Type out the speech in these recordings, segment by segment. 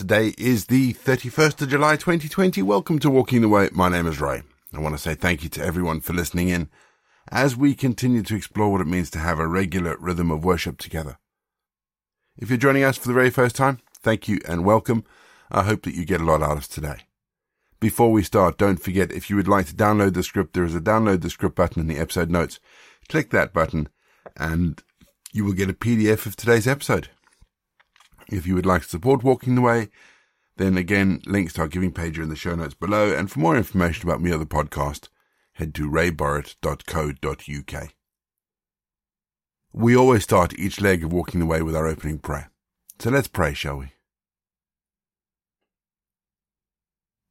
Today is the 31st of July 2020. Welcome to Walking the Way. My name is Ray. I want to say thank you to everyone for listening in as we continue to explore what it means to have a regular rhythm of worship together. If you're joining us for the very first time, thank you and welcome. I hope that you get a lot out of today. Before we start, don't forget if you would like to download the script, there is a download the script button in the episode notes. Click that button and you will get a PDF of today's episode. If you would like to support Walking the Way, then again, links to our giving page are in the show notes below. And for more information about me or the podcast, head to rayborrett.co.uk. We always start each leg of Walking the Way with our opening prayer. So let's pray, shall we?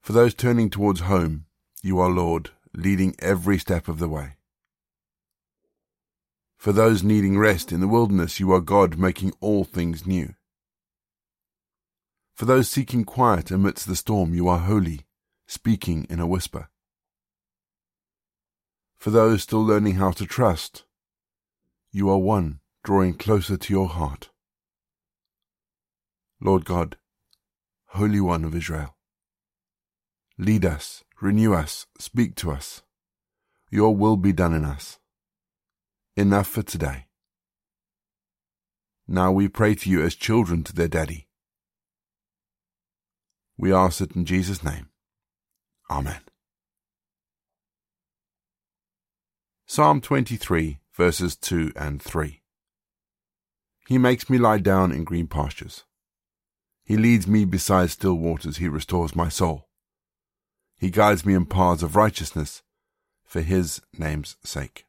For those turning towards home, you are Lord, leading every step of the way. For those needing rest in the wilderness, you are God, making all things new. For those seeking quiet amidst the storm, you are holy, speaking in a whisper. For those still learning how to trust, you are one, drawing closer to your heart. Lord God, Holy One of Israel, lead us, renew us, speak to us. Your will be done in us. Enough for today. Now we pray to you as children to their daddy. We ask it in Jesus' name. Amen. Psalm 23, verses 2 and 3. He makes me lie down in green pastures. He leads me beside still waters. He restores my soul. He guides me in paths of righteousness for his name's sake.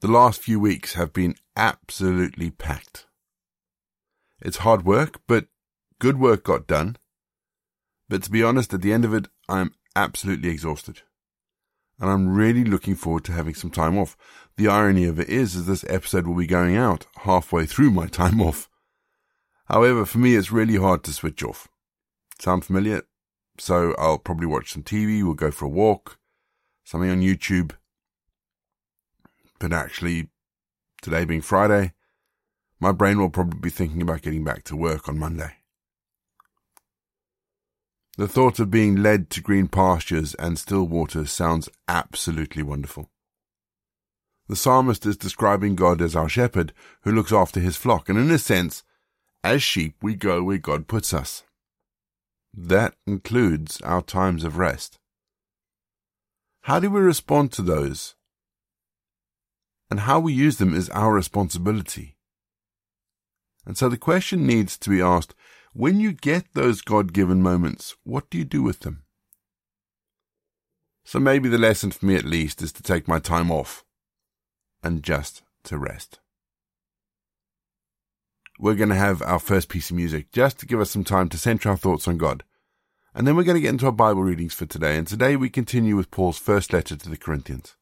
The last few weeks have been absolutely packed. It's hard work, but good work got done. But to be honest, at the end of it, I'm absolutely exhausted. And I'm really looking forward to having some time off. The irony of it is, is this episode will be going out halfway through my time off. However, for me, it's really hard to switch off. Sound familiar? So I'll probably watch some TV, we'll go for a walk, something on YouTube. But actually, today being Friday, my brain will probably be thinking about getting back to work on Monday. The thought of being led to green pastures and still waters sounds absolutely wonderful. The psalmist is describing God as our shepherd who looks after his flock, and in a sense, as sheep we go where God puts us. That includes our times of rest. How do we respond to those? And how we use them is our responsibility. And so the question needs to be asked when you get those God given moments, what do you do with them? So maybe the lesson for me at least is to take my time off and just to rest. We're going to have our first piece of music just to give us some time to center our thoughts on God. And then we're going to get into our Bible readings for today. And today we continue with Paul's first letter to the Corinthians.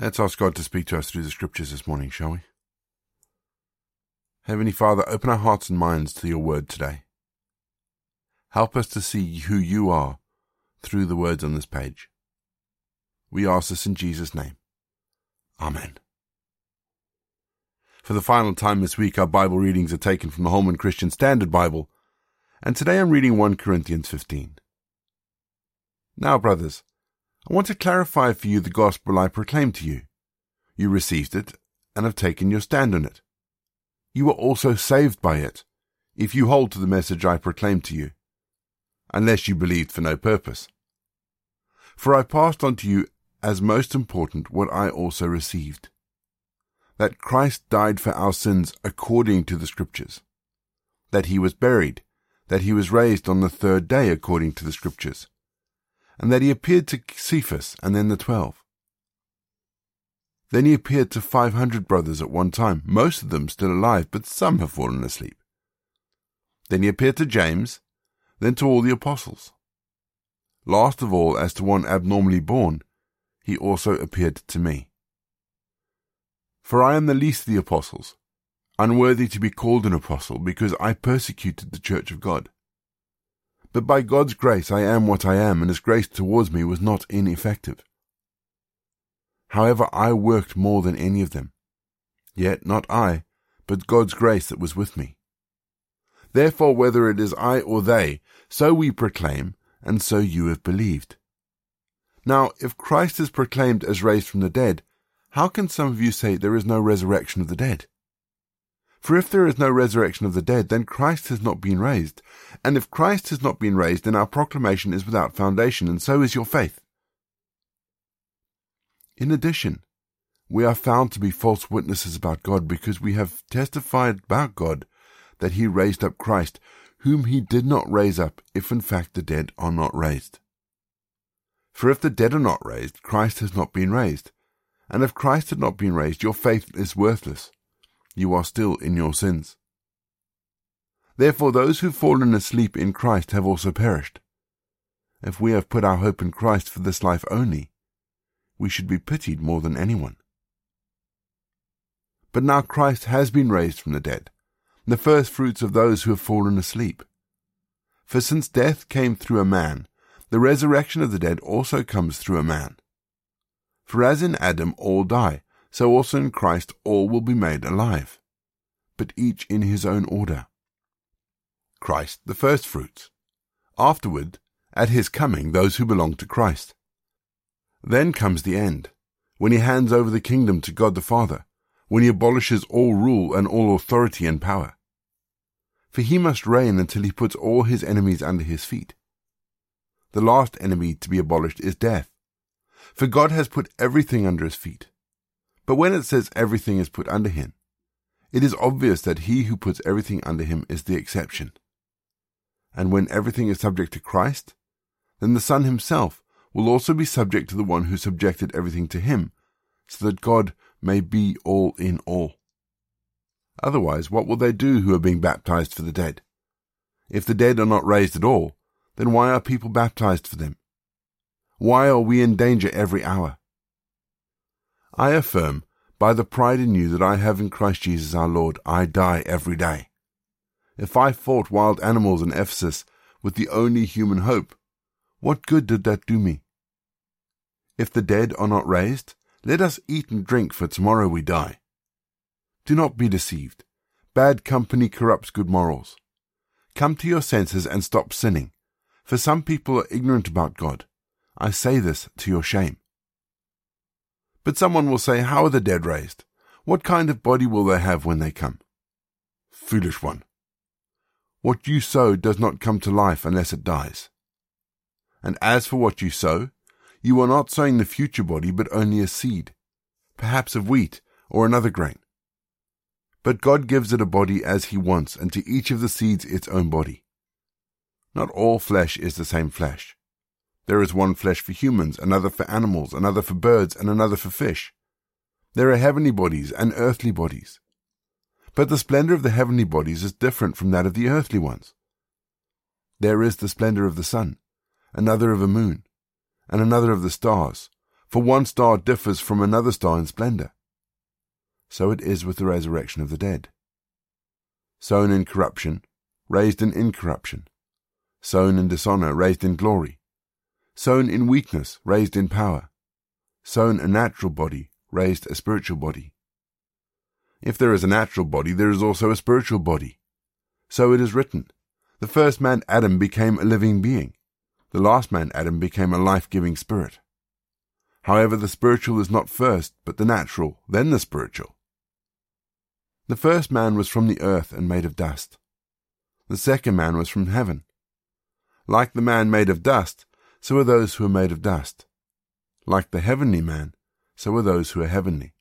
Let's ask God to speak to us through the scriptures this morning, shall we? Heavenly Father, open our hearts and minds to your word today. Help us to see who you are through the words on this page. We ask this in Jesus' name. Amen. For the final time this week, our Bible readings are taken from the Holman Christian Standard Bible, and today I'm reading 1 Corinthians 15. Now, brothers, I want to clarify for you the gospel I proclaimed to you. You received it and have taken your stand on it. You were also saved by it, if you hold to the message I proclaimed to you, unless you believed for no purpose. For I passed on to you as most important what I also received that Christ died for our sins according to the Scriptures, that he was buried, that he was raised on the third day according to the Scriptures and that he appeared to Cephas and then the twelve. Then he appeared to five hundred brothers at one time, most of them still alive, but some have fallen asleep. Then he appeared to James, then to all the apostles. Last of all, as to one abnormally born, he also appeared to me. For I am the least of the apostles, unworthy to be called an apostle, because I persecuted the church of God. But by God's grace I am what I am, and his grace towards me was not ineffective. However, I worked more than any of them. Yet not I, but God's grace that was with me. Therefore, whether it is I or they, so we proclaim, and so you have believed. Now, if Christ is proclaimed as raised from the dead, how can some of you say there is no resurrection of the dead? For if there is no resurrection of the dead, then Christ has not been raised. And if Christ has not been raised, then our proclamation is without foundation, and so is your faith. In addition, we are found to be false witnesses about God because we have testified about God that he raised up Christ, whom he did not raise up, if in fact the dead are not raised. For if the dead are not raised, Christ has not been raised. And if Christ had not been raised, your faith is worthless you are still in your sins. Therefore, those who've fallen asleep in Christ have also perished. If we have put our hope in Christ for this life only, we should be pitied more than anyone. But now Christ has been raised from the dead, the first fruits of those who have fallen asleep. For since death came through a man, the resurrection of the dead also comes through a man. For as in Adam all die, so also in Christ all will be made alive, but each in his own order. Christ the firstfruits. Afterward, at his coming, those who belong to Christ. Then comes the end, when he hands over the kingdom to God the Father, when he abolishes all rule and all authority and power. For he must reign until he puts all his enemies under his feet. The last enemy to be abolished is death. For God has put everything under his feet. But when it says everything is put under him, it is obvious that he who puts everything under him is the exception. And when everything is subject to Christ, then the Son himself will also be subject to the one who subjected everything to him, so that God may be all in all. Otherwise, what will they do who are being baptized for the dead? If the dead are not raised at all, then why are people baptized for them? Why are we in danger every hour? I affirm, by the pride in you that I have in Christ Jesus our Lord, I die every day. If I fought wild animals in Ephesus with the only human hope, what good did that do me? If the dead are not raised, let us eat and drink, for tomorrow we die. Do not be deceived. Bad company corrupts good morals. Come to your senses and stop sinning, for some people are ignorant about God. I say this to your shame. But someone will say, How are the dead raised? What kind of body will they have when they come? Foolish one. What you sow does not come to life unless it dies. And as for what you sow, you are not sowing the future body, but only a seed, perhaps of wheat or another grain. But God gives it a body as He wants, and to each of the seeds its own body. Not all flesh is the same flesh. There is one flesh for humans, another for animals, another for birds, and another for fish. There are heavenly bodies and earthly bodies. But the splendor of the heavenly bodies is different from that of the earthly ones. There is the splendor of the sun, another of the moon, and another of the stars, for one star differs from another star in splendor. So it is with the resurrection of the dead. Sown in corruption, raised in incorruption. Sown in dishonor, raised in glory. Sown in weakness, raised in power. Sown a natural body, raised a spiritual body. If there is a natural body, there is also a spiritual body. So it is written, the first man Adam became a living being. The last man Adam became a life-giving spirit. However, the spiritual is not first, but the natural, then the spiritual. The first man was from the earth and made of dust. The second man was from heaven. Like the man made of dust, so are those who are made of dust. Like the heavenly man, so are those who are heavenly.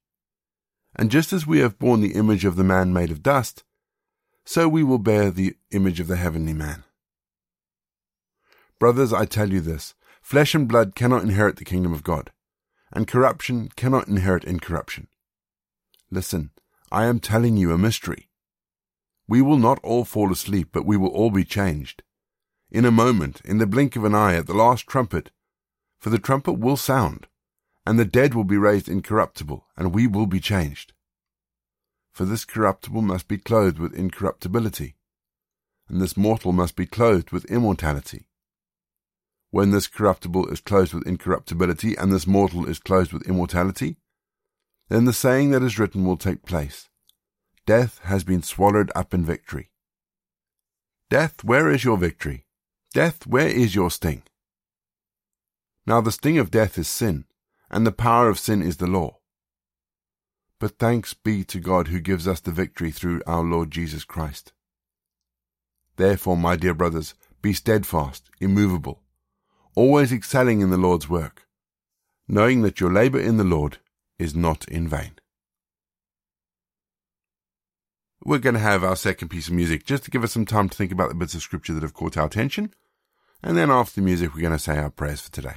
And just as we have borne the image of the man made of dust, so we will bear the image of the heavenly man. Brothers, I tell you this flesh and blood cannot inherit the kingdom of God and corruption cannot inherit incorruption. Listen, I am telling you a mystery. We will not all fall asleep, but we will all be changed. In a moment, in the blink of an eye, at the last trumpet, for the trumpet will sound, and the dead will be raised incorruptible, and we will be changed. For this corruptible must be clothed with incorruptibility, and this mortal must be clothed with immortality. When this corruptible is clothed with incorruptibility, and this mortal is clothed with immortality, then the saying that is written will take place Death has been swallowed up in victory. Death, where is your victory? Death, where is your sting? Now the sting of death is sin, and the power of sin is the law. But thanks be to God who gives us the victory through our Lord Jesus Christ. Therefore, my dear brothers, be steadfast, immovable, always excelling in the Lord's work, knowing that your labor in the Lord is not in vain. We're going to have our second piece of music just to give us some time to think about the bits of scripture that have caught our attention. And then after the music, we're going to say our prayers for today.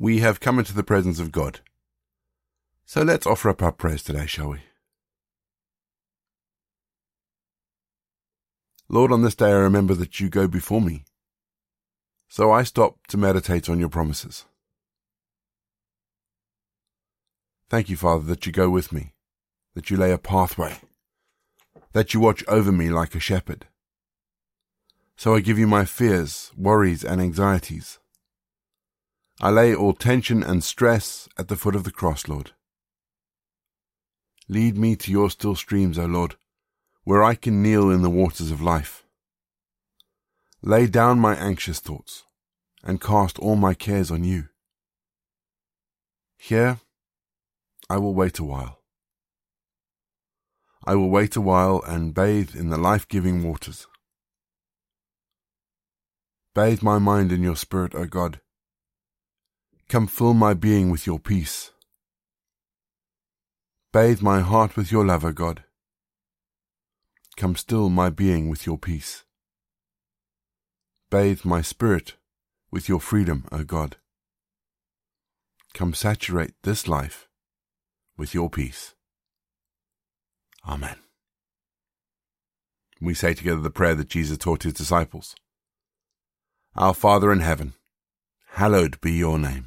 We have come into the presence of God. So let's offer up our prayers today, shall we? Lord, on this day I remember that you go before me. So I stop to meditate on your promises. Thank you, Father, that you go with me, that you lay a pathway, that you watch over me like a shepherd. So I give you my fears, worries, and anxieties. I lay all tension and stress at the foot of the cross, Lord. Lead me to your still streams, O Lord, where I can kneel in the waters of life. Lay down my anxious thoughts and cast all my cares on you. Here, I will wait a while. I will wait a while and bathe in the life-giving waters. Bathe my mind in your spirit, O God Come fill my being with your peace. Bathe my heart with your love, O God. Come still my being with your peace. Bathe my spirit with your freedom, O God. Come saturate this life with your peace. Amen. We say together the prayer that Jesus taught his disciples. Our Father in heaven, hallowed be your name.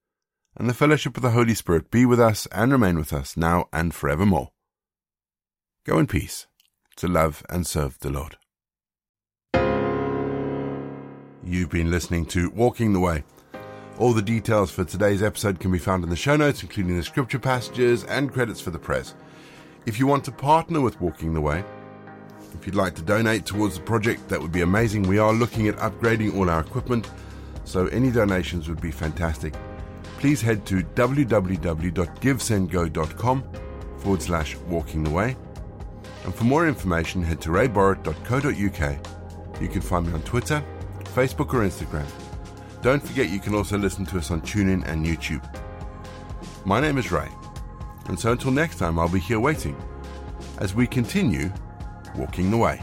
and the fellowship of the Holy Spirit be with us and remain with us now and forevermore. Go in peace to love and serve the Lord. You've been listening to Walking the Way. All the details for today's episode can be found in the show notes, including the scripture passages and credits for the press. If you want to partner with Walking the Way, if you'd like to donate towards the project, that would be amazing. We are looking at upgrading all our equipment, so any donations would be fantastic please head to www.givesendgo.com forward slash walking the way. And for more information, head to rayborrett.co.uk. You can find me on Twitter, Facebook, or Instagram. Don't forget you can also listen to us on TuneIn and YouTube. My name is Ray, and so until next time, I'll be here waiting as we continue walking the way.